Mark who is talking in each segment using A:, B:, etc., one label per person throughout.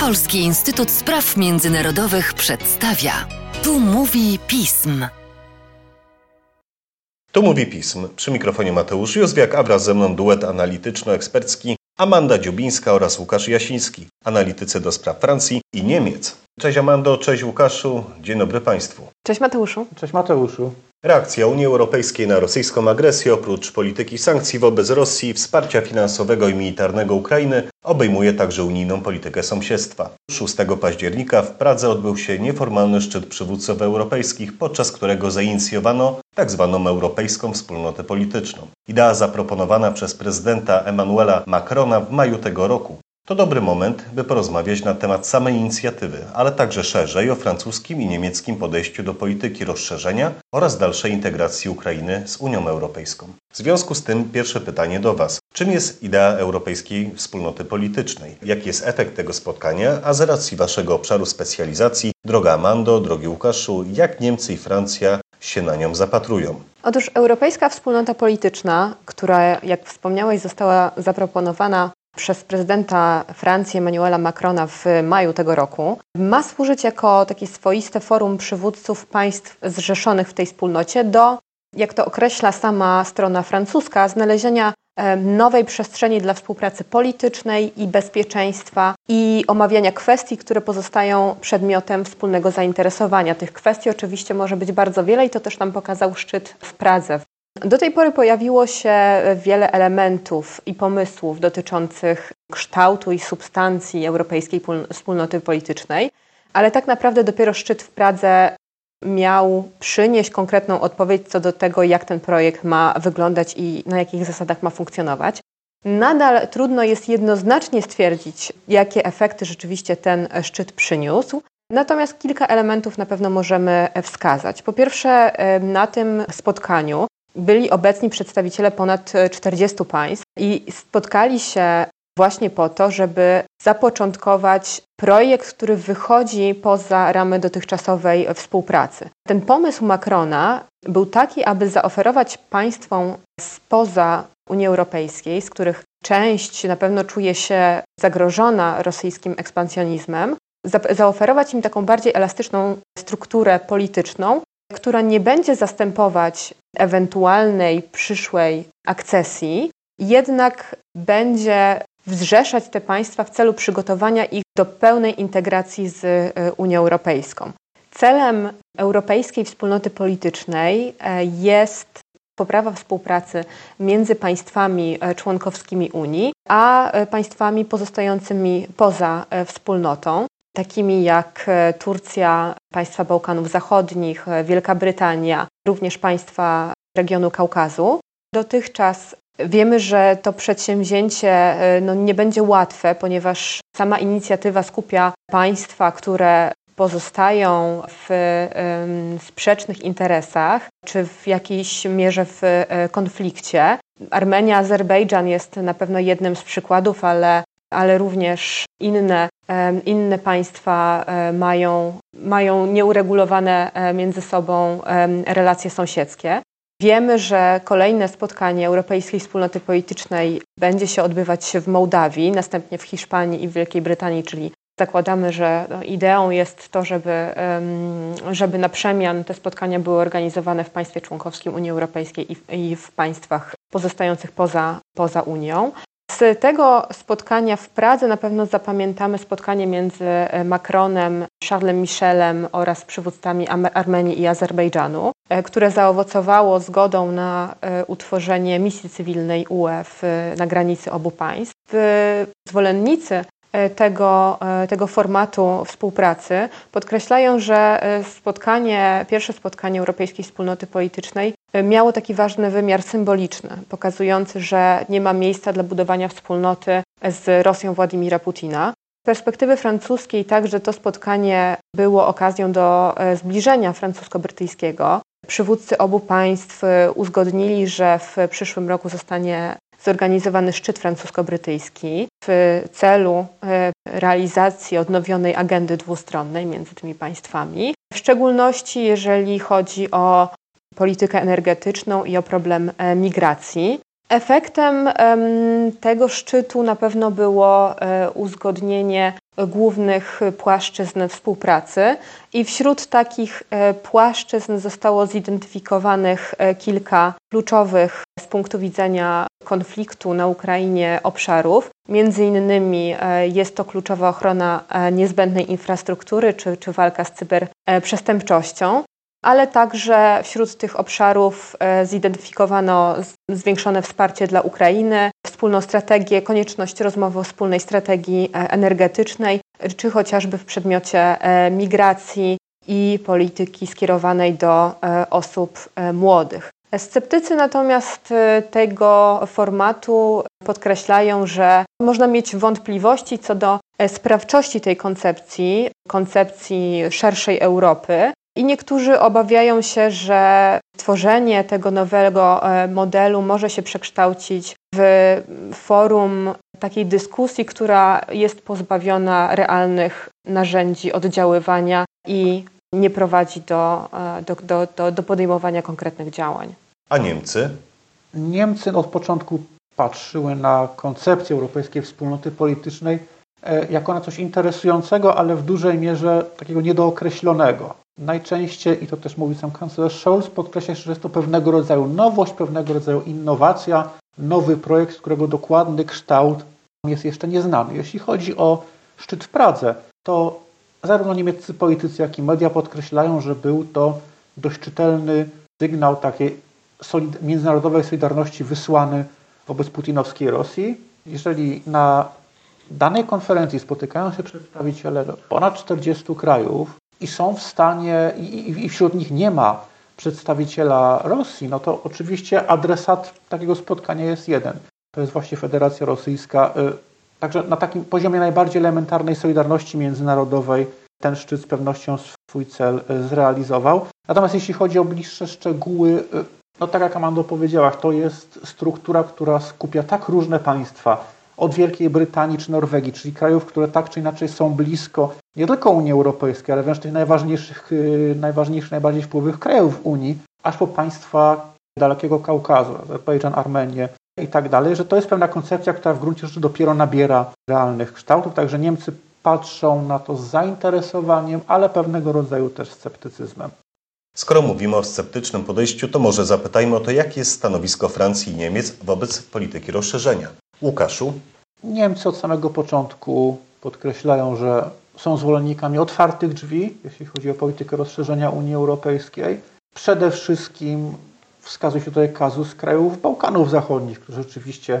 A: Polski Instytut Spraw Międzynarodowych przedstawia. Tu mówi pism.
B: Tu mówi pism. Przy mikrofonie Mateusz Józwiak, a wraz ze mną duet analityczno-ekspercki Amanda Dziubińska oraz Łukasz Jasiński, analitycy do spraw Francji i Niemiec. Cześć Amando, cześć Łukaszu, dzień dobry Państwu.
C: Cześć Mateuszu.
D: Cześć Mateuszu.
B: Reakcja Unii Europejskiej na rosyjską agresję, oprócz polityki sankcji wobec Rosji, wsparcia finansowego i militarnego Ukrainy, obejmuje także unijną politykę sąsiedztwa. 6 października w Pradze odbył się nieformalny szczyt przywódców europejskich, podczas którego zainicjowano tzw. Tak Europejską Wspólnotę Polityczną. Idea zaproponowana przez prezydenta Emmanuela Macrona w maju tego roku to dobry moment, by porozmawiać na temat samej inicjatywy, ale także szerzej o francuskim i niemieckim podejściu do polityki rozszerzenia oraz dalszej integracji Ukrainy z Unią Europejską. W związku z tym pierwsze pytanie do Was. Czym jest idea Europejskiej Wspólnoty Politycznej? Jaki jest efekt tego spotkania? A z racji Waszego obszaru specjalizacji, droga Amando, drogi Łukaszu, jak Niemcy i Francja się na nią zapatrują?
C: Otóż Europejska Wspólnota Polityczna, która, jak wspomniałeś, została zaproponowana przez prezydenta Francji Emmanuela Macrona w maju tego roku, ma służyć jako takie swoiste forum przywódców państw zrzeszonych w tej wspólnocie do, jak to określa sama strona francuska, znalezienia nowej przestrzeni dla współpracy politycznej i bezpieczeństwa i omawiania kwestii, które pozostają przedmiotem wspólnego zainteresowania. Tych kwestii oczywiście może być bardzo wiele i to też nam pokazał szczyt w Pradze do tej pory pojawiło się wiele elementów i pomysłów dotyczących kształtu i substancji Europejskiej Wspólnoty Politycznej, ale tak naprawdę dopiero szczyt w Pradze miał przynieść konkretną odpowiedź co do tego, jak ten projekt ma wyglądać i na jakich zasadach ma funkcjonować. Nadal trudno jest jednoznacznie stwierdzić, jakie efekty rzeczywiście ten szczyt przyniósł. Natomiast kilka elementów na pewno możemy wskazać. Po pierwsze, na tym spotkaniu byli obecni przedstawiciele ponad 40 państw i spotkali się właśnie po to, żeby zapoczątkować projekt, który wychodzi poza ramy dotychczasowej współpracy. Ten pomysł Macrona był taki, aby zaoferować państwom spoza Unii Europejskiej, z których część na pewno czuje się zagrożona rosyjskim ekspansjonizmem, zaoferować im taką bardziej elastyczną strukturę polityczną, która nie będzie zastępować ewentualnej przyszłej akcesji, jednak będzie wzrzeszać te państwa w celu przygotowania ich do pełnej integracji z e, Unią Europejską. Celem Europejskiej Wspólnoty Politycznej e, jest poprawa współpracy między państwami e, członkowskimi Unii a państwami pozostającymi poza wspólnotą takimi jak e, Turcja, państwa Bałkanów Zachodnich, e, Wielka Brytania, również państwa regionu Kaukazu. Dotychczas wiemy, że to przedsięwzięcie e, no, nie będzie łatwe, ponieważ sama inicjatywa skupia państwa, które pozostają w sprzecznych interesach, czy w jakiejś mierze w konflikcie. Armenia, Azerbejdżan jest na pewno jednym z przykładów, ale ale również inne, inne państwa e, mają, mają nieuregulowane e, między sobą relacje sąsiedzkie. Wiemy, że kolejne spotkanie Europejskiej Wspólnoty Politycznej będzie się odbywać w Mołdawii, następnie w Hiszpanii i w Wielkiej Brytanii, czyli zakładamy, że no, ideą jest to, żeby, żeby na przemian te spotkania były organizowane w państwie członkowskim Unii Europejskiej i w państwach pozostających poza, poza Unią. Z tego spotkania w Pradze na pewno zapamiętamy spotkanie między e, Macronem, Charlesem Michelem oraz przywódcami Armenii i Azerbejdżanu, e, które zaowocowało zgodą na e, utworzenie misji cywilnej UE na granicy obu państw. Zwolennicy tego, tego formatu współpracy podkreślają, że spotkanie, pierwsze spotkanie Europejskiej Wspólnoty Politycznej miało taki ważny wymiar symboliczny, pokazujący, że nie ma miejsca dla budowania wspólnoty z Rosją Władimira Putina. Z perspektywy francuskiej także to spotkanie było okazją do e, zbliżenia francusko-brytyjskiego. Przywódcy obu państw e, uzgodnili, że w przyszłym roku zostanie zorganizowany szczyt francusko-brytyjski w celu e, realizacji odnowionej agendy dwustronnej między tymi państwami. W szczególności jeżeli chodzi o politykę energetyczną i o problem e, migracji. Efektem tego szczytu na pewno było e, uzgodnienie głównych płaszczyzn współpracy i wśród takich e, płaszczyzn zostało zidentyfikowanych kilka kluczowych z punktu widzenia konfliktu na Ukrainie obszarów. Między innymi jest to kluczowa ochrona niezbędnej infrastruktury czy, czy walka z cyberprzestępczością ale także wśród tych obszarów zidentyfikowano zwiększone wsparcie dla Ukrainy, wspólną strategię, konieczność rozmowy o wspólnej strategii energetycznej, czy chociażby w przedmiocie migracji, i polityki skierowanej do e, osób e, młodych. Sceptycy natomiast e, tego formatu podkreślają, że można mieć wątpliwości co do sprawczości tej koncepcji, koncepcji szerszej Europy. I niektórzy obawiają się, że tworzenie tego nowego modelu może się przekształcić w forum takiej dyskusji, która jest pozbawiona realnych narzędzi oddziaływania i nie prowadzi do, e, do, do, do, do podejmowania konkretnych działań.
B: A Niemcy?
D: Niemcy od początku patrzyły na koncepcję europejskiej wspólnoty politycznej e, jako na coś interesującego, ale w dużej mierze takiego niedookreślonego. Najczęściej, i to też mówi sam kanclerz Scholz, podkreśla, że jest to pewnego rodzaju nowość, pewnego rodzaju innowacja, nowy projekt, którego dokładny kształt jest jeszcze nieznany. Jeśli chodzi o szczyt w Pradze, to zarówno niemieccy politycy, jak i media podkreślają, że był to dość czytelny sygnał takiej solid międzynarodowej solidarności wysłany wobec putinowskiej Rosji. Jeżeli na danej konferencji spotykają się przedstawiciele ponad 40 krajów i są w stanie, i, i wśród nich nie ma przedstawiciela Rosji, no to oczywiście adresat takiego spotkania jest jeden. To jest właśnie Federacja Rosyjska. Y, Także na takim poziomie najbardziej elementarnej solidarności międzynarodowej ten szczyt z pewnością swój cel e, zrealizował. Natomiast jeśli chodzi o bliższe szczegóły, e, no tak jak Amando powiedziałaś, to jest struktura, która skupia tak różne państwa, od Wielkiej Brytanii czy Norwegii, czyli krajów, które tak czy inaczej są blisko nie tylko Unii Europejskiej, ale wręcz tych najważniejszych, e, najważniejszych najbardziej wpływowych krajów Unii, aż po państwa Dalekiego Kaukazu, Azerbejdżan, Armenię, i tak dalej, że to jest pewna koncepcja, która w gruncie rzeczy dopiero nabiera realnych kształtów, także Niemcy patrzą na to z zainteresowaniem, ale pewnego rodzaju też sceptycyzmem.
B: Skoro mówimy o sceptycznym podejściu, to może zapytajmy o to, jakie jest stanowisko Francji i Niemiec wobec polityki rozszerzenia. Łukaszu?
D: Niemcy od samego początku podkreślają, że są zwolennikami otwartych drzwi, jeśli chodzi o politykę rozszerzenia Unii Europejskiej. Przede wszystkim wskazuje się tutaj kazus krajów Bałkanów Zachodnich, którzy rzeczywiście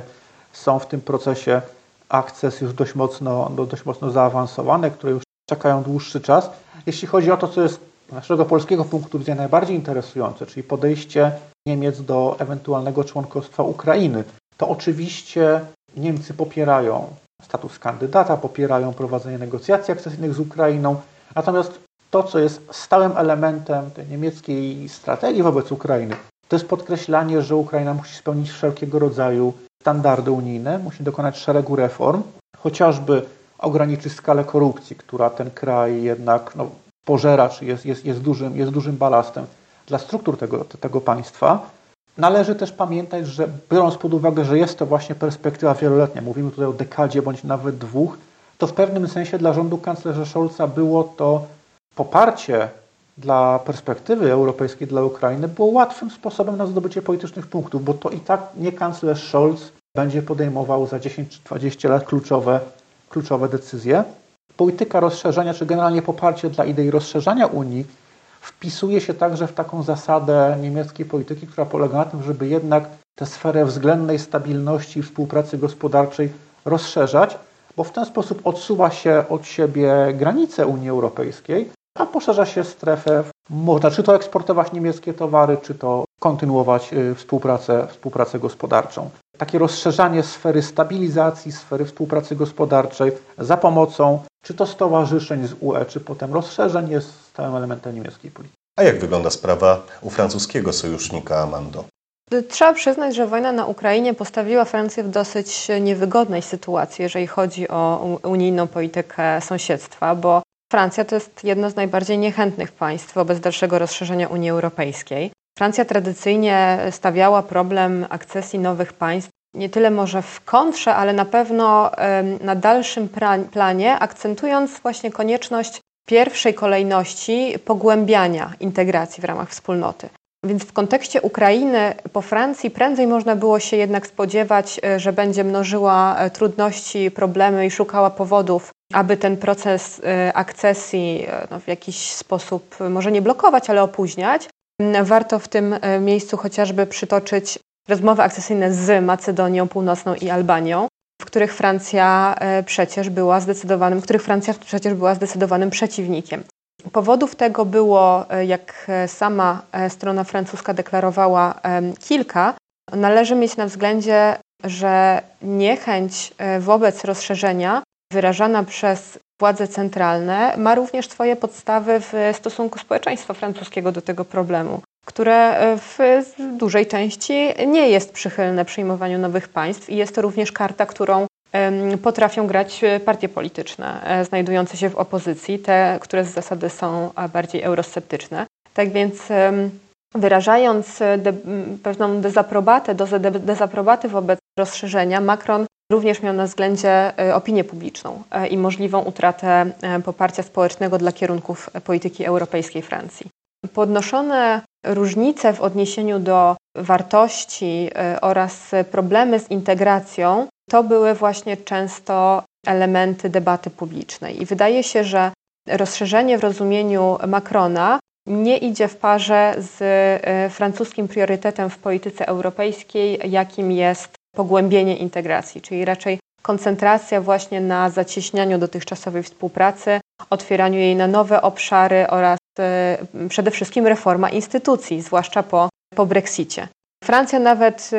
D: są w tym procesie akces już dość mocno, no, dość mocno zaawansowane, które już czekają dłuższy czas. Jeśli chodzi o to, co jest z naszego polskiego punktu widzenia najbardziej interesujące, czyli podejście Niemiec do ewentualnego członkostwa Ukrainy, to oczywiście Niemcy popierają status kandydata, popierają prowadzenie negocjacji akcesyjnych z Ukrainą, natomiast to, co jest stałym elementem tej niemieckiej strategii wobec Ukrainy, to jest podkreślanie, że Ukraina musi spełnić wszelkiego rodzaju standardy unijne, musi dokonać szeregu reform, chociażby ograniczyć skalę korupcji, która ten kraj jednak no, pożera, czy jest, jest, jest, dużym, jest dużym balastem dla struktur tego, tego państwa. Należy też pamiętać, że biorąc pod uwagę, że jest to właśnie perspektywa wieloletnia, mówimy tutaj o dekadzie bądź nawet dwóch, to w pewnym sensie dla rządu kanclerza Scholza było to poparcie dla perspektywy europejskiej dla Ukrainy było łatwym sposobem na zdobycie politycznych punktów, bo to i tak nie kanclerz Scholz będzie podejmował za 10 czy 20 lat kluczowe, kluczowe decyzje. Polityka rozszerzenia, czy generalnie poparcie dla idei rozszerzania Unii wpisuje się także w taką zasadę niemieckiej polityki, która polega na tym, żeby jednak tę sferę względnej stabilności i współpracy gospodarczej rozszerzać, bo w ten sposób odsuwa się od siebie granice Unii Europejskiej, a poszerza się strefę. Można czy to eksportować niemieckie towary, czy to kontynuować y, współpracę, współpracę gospodarczą. Takie rozszerzanie sfery stabilizacji, sfery współpracy gospodarczej za pomocą czy to stowarzyszeń z UE, czy potem rozszerzeń jest stałym elementem niemieckiej polityki.
B: A jak wygląda sprawa u francuskiego sojusznika Amando?
C: Trzeba przyznać, że wojna na Ukrainie postawiła Francję w dosyć niewygodnej sytuacji, jeżeli chodzi o unijną politykę sąsiedztwa, bo Francja to jest jedno z najbardziej niechętnych państw wobec dalszego rozszerzenia Unii Europejskiej. Francja tradycyjnie stawiała problem akcesji nowych państw nie tyle może w kontrze, ale na pewno na dalszym planie, akcentując właśnie konieczność pierwszej kolejności pogłębiania integracji w ramach wspólnoty. Więc w kontekście Ukrainy po Francji prędzej można było się jednak spodziewać, e, że będzie mnożyła e, trudności, problemy i szukała powodów, aby ten proces e, akcesji no, w jakiś sposób może nie blokować, ale opóźniać. Warto w tym miejscu chociażby przytoczyć rozmowy akcesyjne z Macedonią Północną i Albanią, w których Francja przecież była zdecydowanym, których Francja przecież była zdecydowanym przeciwnikiem. Powodów tego było, jak sama strona francuska deklarowała, kilka. Należy mieć na względzie, że niechęć wobec rozszerzenia wyrażana przez władze centralne ma również swoje podstawy w stosunku społeczeństwa francuskiego do tego problemu, które w dużej części nie jest przychylne przyjmowaniu nowych państw i jest to również karta, którą potrafią grać e, partie polityczne e, znajdujące się w opozycji, te, które z zasady są bardziej eurosceptyczne. Tak więc wyrażając e, de, pewną dezaprobatę, dozę de, dezaprobaty wobec rozszerzenia, Macron również miał na względzie opinię publiczną i możliwą utratę poparcia społecznego dla kierunków polityki europejskiej Francji. Podnoszone różnice w odniesieniu do wartości oraz problemy z integracją to były właśnie często elementy debaty publicznej. I wydaje się, że rozszerzenie w rozumieniu Macrona nie idzie w parze z e, francuskim priorytetem w polityce europejskiej, jakim jest pogłębienie integracji, czyli raczej koncentracja właśnie na zacieśnianiu dotychczasowej współpracy, otwieraniu jej na nowe obszary oraz e, przede wszystkim reforma instytucji, zwłaszcza po, po Brexicie. Francja nawet,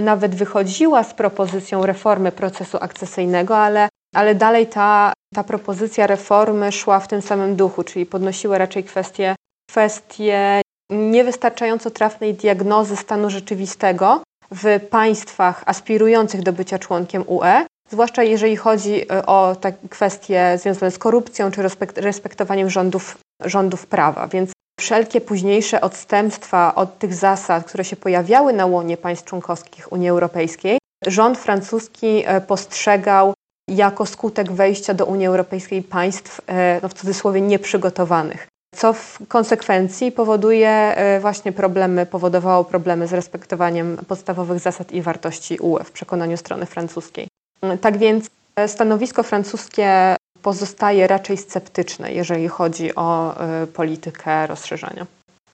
C: nawet wychodziła z propozycją reformy procesu akcesyjnego, ale, ale dalej ta, ta propozycja reformy szła w tym samym duchu, czyli podnosiła raczej kwestie, kwestie niewystarczająco trafnej diagnozy stanu rzeczywistego w państwach aspirujących do bycia członkiem UE, zwłaszcza jeżeli chodzi e, o te kwestie związane z korupcją czy respektowaniem rządów, rządów prawa. Więc wszelkie późniejsze odstępstwa od tych zasad, które się pojawiały na łonie państw członkowskich Unii Europejskiej, rząd francuski e, postrzegał jako skutek wejścia do Unii Europejskiej państw, e, no w cudzysłowie, nieprzygotowanych. Co w konsekwencji powoduje e, właśnie problemy, powodowało problemy z respektowaniem podstawowych zasad i wartości UE w przekonaniu strony francuskiej. Tak więc stanowisko francuskie pozostaje raczej sceptyczne, jeżeli chodzi o y, politykę rozszerzenia.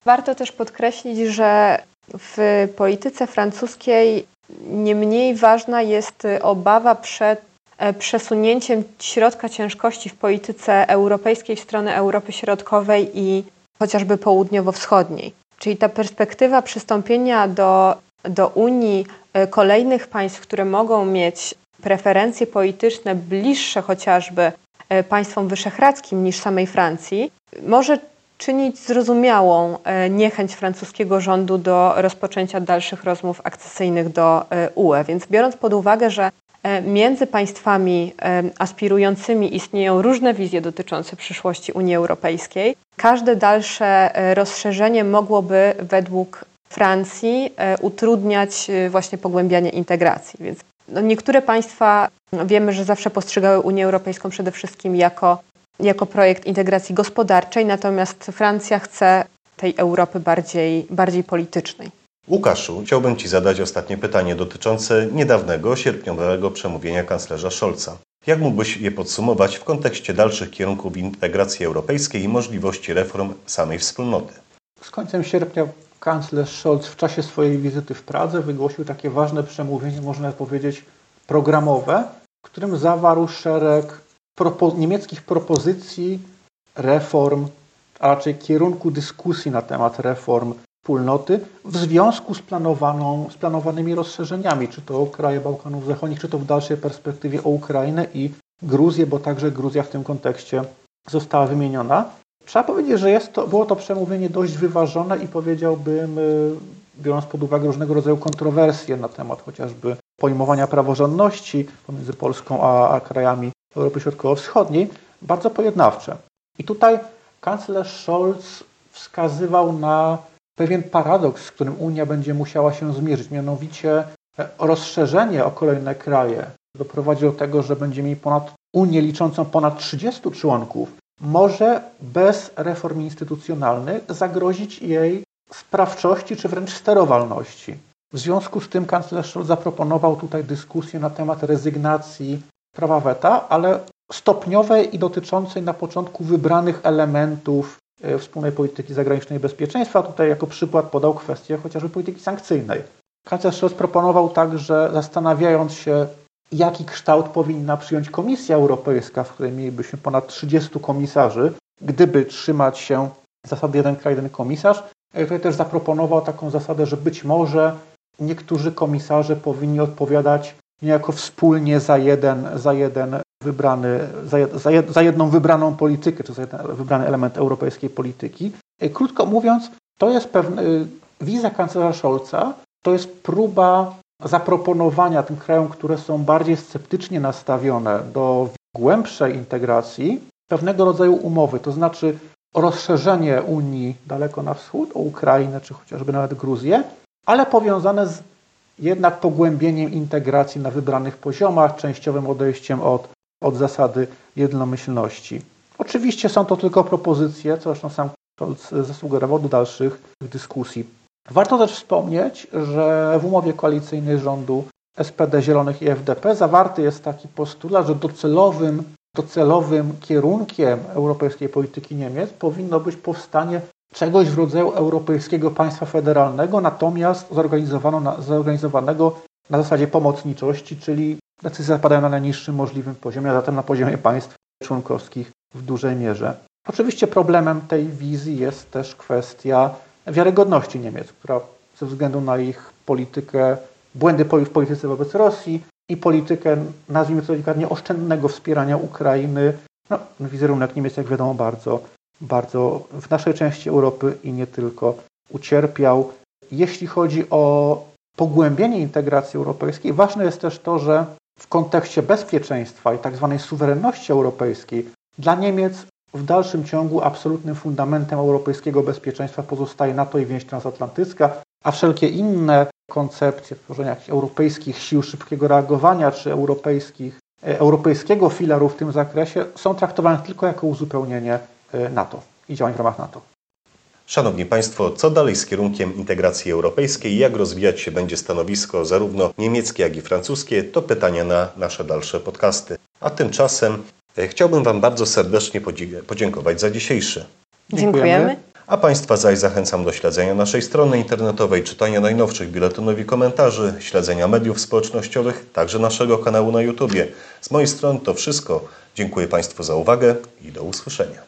C: Warto też podkreślić, że w polityce francuskiej nie mniej ważna jest obawa przed e, przesunięciem środka ciężkości w polityce europejskiej w stronę Europy Środkowej i chociażby południowo-wschodniej. Czyli ta perspektywa przystąpienia do, do Unii e, kolejnych państw, które mogą mieć preferencje polityczne bliższe chociażby E, państwom wyszehradzkim niż samej Francji, może czynić zrozumiałą e, niechęć francuskiego rządu do rozpoczęcia dalszych rozmów akcesyjnych do e, UE. Więc biorąc pod uwagę, że między państwami aspirującymi istnieją różne wizje dotyczące przyszłości Unii Europejskiej, każde dalsze rozszerzenie mogłoby według Francji utrudniać właśnie pogłębianie integracji. Więc no niektóre państwa wiemy, że zawsze postrzegały Unię Europejską przede wszystkim jako, jako projekt integracji gospodarczej, natomiast Francja chce tej Europy bardziej, bardziej politycznej.
B: Łukaszu, chciałbym Ci zadać ostatnie pytanie dotyczące niedawnego sierpniowego przemówienia kanclerza Scholza. Jak mógłbyś je podsumować w kontekście dalszych kierunków integracji europejskiej i możliwości reform samej wspólnoty?
D: Z końcem sierpnia kanclerz Scholz w czasie swojej wizyty w Pradze wygłosił takie ważne przemówienie, można powiedzieć, programowe, w którym zawarł szereg propo niemieckich propozycji reform, a raczej kierunku dyskusji na temat reform wspólnoty w związku z, planowaną, z planowanymi rozszerzeniami, czy to o kraje Bałkanów Zachodnich, czy to w dalszej perspektywie o Ukrainę i Gruzję, bo także Gruzja w tym kontekście została wymieniona. Trzeba powiedzieć, że jest to, było to przemówienie dość wyważone i powiedziałbym, y, biorąc pod uwagę różnego rodzaju kontrowersje na temat chociażby pojmowania praworządności pomiędzy Polską a, a krajami Europy Środkowo-Wschodniej, bardzo pojednawcze. I tutaj kanclerz Scholz wskazywał na pewien paradoks, z którym Unia będzie musiała się zmierzyć, mianowicie rozszerzenie o kolejne kraje doprowadzi do tego, że będziemy mieli ponad Unię liczącą ponad 30 członków, może bez reform instytucjonalnych zagrozić jej sprawczości czy wręcz sterowalności. W związku z tym kanclerz Scholz zaproponował tutaj dyskusję na temat rezygnacji prawa weta, ale stopniowej i dotyczącej na początku wybranych elementów e, wspólnej polityki zagranicznej i bezpieczeństwa. Tutaj jako przykład podał kwestię chociażby polityki sankcyjnej. Kanclerz Scholz proponował także, zastanawiając się, jaki kształt powinna przyjąć Komisja Europejska, w której mielibyśmy ponad 30 komisarzy, gdyby trzymać się zasady jeden kraj, jeden komisarz. E, tutaj też zaproponował taką zasadę, że być może niektórzy komisarze powinni odpowiadać niejako wspólnie za jeden, za jeden wybrany, za, za, za jedną wybraną politykę, czy za jeden wybrany element europejskiej polityki. E, krótko mówiąc, to jest pewna wiza kanclerza Scholza, to jest próba zaproponowania tym krajom, które są bardziej sceptycznie nastawione do głębszej integracji, pewnego rodzaju umowy, to znaczy rozszerzenie Unii daleko na wschód, o Ukrainę czy chociażby nawet Gruzję, ale powiązane z jednak pogłębieniem integracji na wybranych poziomach, częściowym odejściem od, od zasady jednomyślności. Oczywiście są to tylko propozycje, co zresztą sam Scholz zasugerował do dalszych dyskusji. Warto też wspomnieć, że w umowie koalicyjnej rządu SPD, Zielonych i FDP zawarty jest taki postulat, że docelowym, docelowym kierunkiem europejskiej polityki Niemiec powinno być powstanie czegoś w rodzaju europejskiego państwa federalnego, natomiast zorganizowanego na zasadzie pomocniczości, czyli decyzje zapadają na najniższym możliwym poziomie, a zatem na poziomie państw członkowskich w dużej mierze. Oczywiście problemem tej wizji jest też kwestia wiarygodności Niemiec, która ze względu na ich politykę, błędy w polityce wobec Rosji i politykę, nazwijmy to delikatnie, oszczędnego wspierania Ukrainy, no, wizerunek Niemiec, jak wiadomo, bardzo bardzo w naszej części Europy i nie tylko ucierpiał. Jeśli chodzi o pogłębienie integracji europejskiej, ważne jest też to, że w kontekście bezpieczeństwa i tak zwanej suwerenności europejskiej dla Niemiec w dalszym ciągu absolutnym fundamentem europejskiego bezpieczeństwa pozostaje NATO i więź transatlantycka, a wszelkie inne koncepcje tworzenia jakichś europejskich sił szybkiego reagowania czy europejskich, e, europejskiego filaru w tym zakresie są traktowane tylko jako uzupełnienie E, NATO i działań w ramach NATO.
B: Szanowni Państwo, co dalej z kierunkiem integracji europejskiej jak rozwijać się będzie stanowisko zarówno niemieckie, jak i francuskie, to pytania na nasze dalsze podcasty. A tymczasem e, chciałbym Wam bardzo serdecznie podziękować za dzisiejszy.
C: Dziękujemy.
B: A Państwa zaś zachęcam do śledzenia naszej strony internetowej, czytania najnowszych biuletynów i komentarzy, śledzenia mediów społecznościowych, także naszego kanału na YouTube. Z mojej strony to wszystko. Dziękuję Państwu za uwagę i do usłyszenia.